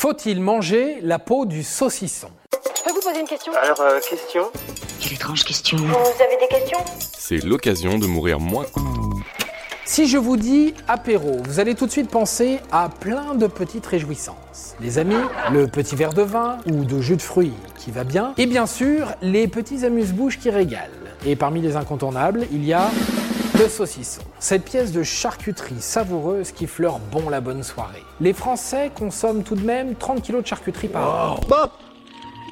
Faut-il manger la peau du saucisson? Je peux vous poser une question? Alors, euh, question? Quelle étrange question. Vous avez des questions? C'est l'occasion de mourir moins. Si je vous dis apéro, vous allez tout de suite penser à plein de petites réjouissances. Les amis, le petit verre de vin ou de jus de fruits qui va bien, et bien sûr les petits amuse-bouches qui régalent. Et parmi les incontournables, il y a le saucisson. Cette pièce de charcuterie savoureuse qui fleure bon la bonne soirée. Les Français consomment tout de même 30 kilos de charcuterie par an.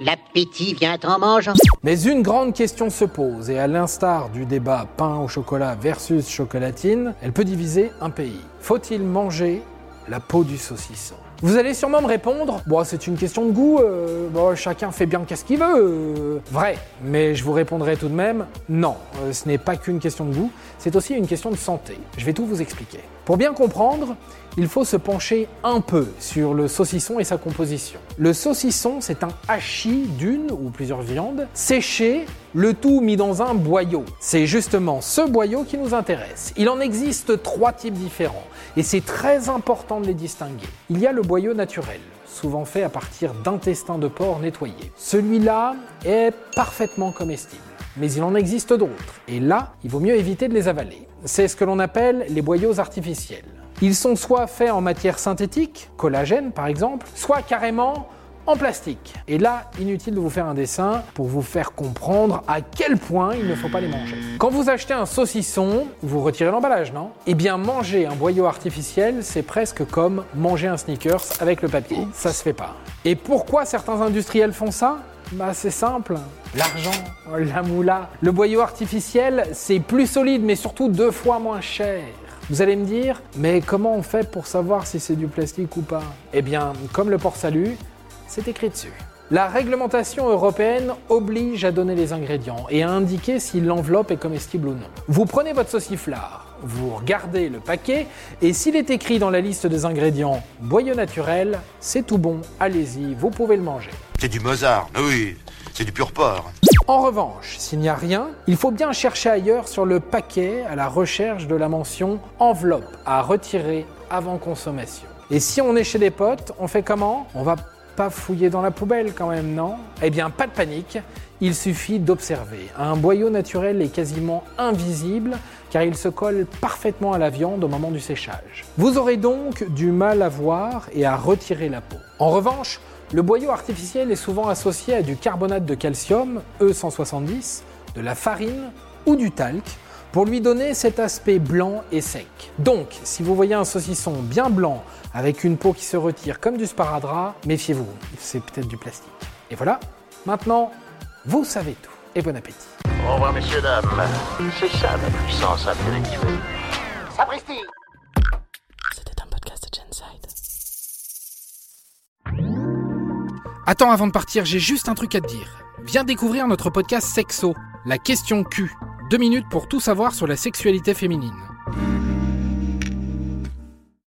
L'appétit vient en mangeant. Mais une grande question se pose, et à l'instar du débat pain au chocolat versus chocolatine, elle peut diviser un pays. Faut-il manger la peau du saucisson? Vous allez sûrement me répondre, bon, c'est une question de goût, euh, chacun fait bien qu'est-ce qu'il veut. euh. Vrai, mais je vous répondrai tout de même, non, euh, ce n'est pas qu'une question de goût, c'est aussi une question de santé. Je vais tout vous expliquer. Pour bien comprendre, il faut se pencher un peu sur le saucisson et sa composition. Le saucisson, c'est un hachis d'une ou plusieurs viandes séchées, le tout mis dans un boyau. C'est justement ce boyau qui nous intéresse. Il en existe trois types différents et c'est très important de les distinguer. Il y a le boyau naturel, souvent fait à partir d'intestins de porc nettoyés. Celui-là est parfaitement comestible mais il en existe d'autres. Et là, il vaut mieux éviter de les avaler. C'est ce que l'on appelle les boyaux artificiels. Ils sont soit faits en matière synthétique, collagène par exemple, soit carrément en plastique. Et là, inutile de vous faire un dessin pour vous faire comprendre à quel point il ne faut pas les manger. Quand vous achetez un saucisson, vous retirez l'emballage, non? Eh bien, manger un boyau artificiel, c'est presque comme manger un sneakers avec le papier. Ça se fait pas. Et pourquoi certains industriels font ça? Bah c'est simple, l'argent, la moula. Le boyau artificiel, c'est plus solide mais surtout deux fois moins cher. Vous allez me dire, mais comment on fait pour savoir si c'est du plastique ou pas? Eh bien, comme le port salut, c'est écrit dessus. La réglementation européenne oblige à donner les ingrédients et à indiquer si l'enveloppe est comestible ou non. Vous prenez votre sauciflard, vous regardez le paquet et s'il est écrit dans la liste des ingrédients boyau naturel, c'est tout bon, allez-y, vous pouvez le manger. C'est du Mozart, oui, c'est du pur porc. En revanche, s'il n'y a rien, il faut bien chercher ailleurs sur le paquet à la recherche de la mention enveloppe à retirer avant consommation. Et si on est chez des potes, on fait comment? On va pas fouiller dans la poubelle quand même, non? Eh bien, pas de panique, il suffit d'observer. Un boyau naturel est quasiment invisible car il se colle parfaitement à la viande au moment du séchage. Vous aurez donc du mal à voir et à retirer la peau. En revanche, le boyau artificiel est souvent associé à du carbonate de calcium, E170, de la farine ou du talc pour lui donner cet aspect blanc et sec. Donc, si vous voyez un saucisson bien blanc avec une peau qui se retire comme du sparadrap, méfiez-vous, c'est peut-être du plastique. Et voilà, maintenant, vous savez tout. Et bon appétit. Au revoir, messieurs, dames. C'est ça ma puissance intellectuelle. Sapristi C'était un podcast de Genside. Attends, avant de partir, j'ai juste un truc à te dire. Viens découvrir notre podcast Sexo, la question Q. Deux minutes pour tout savoir sur la sexualité féminine.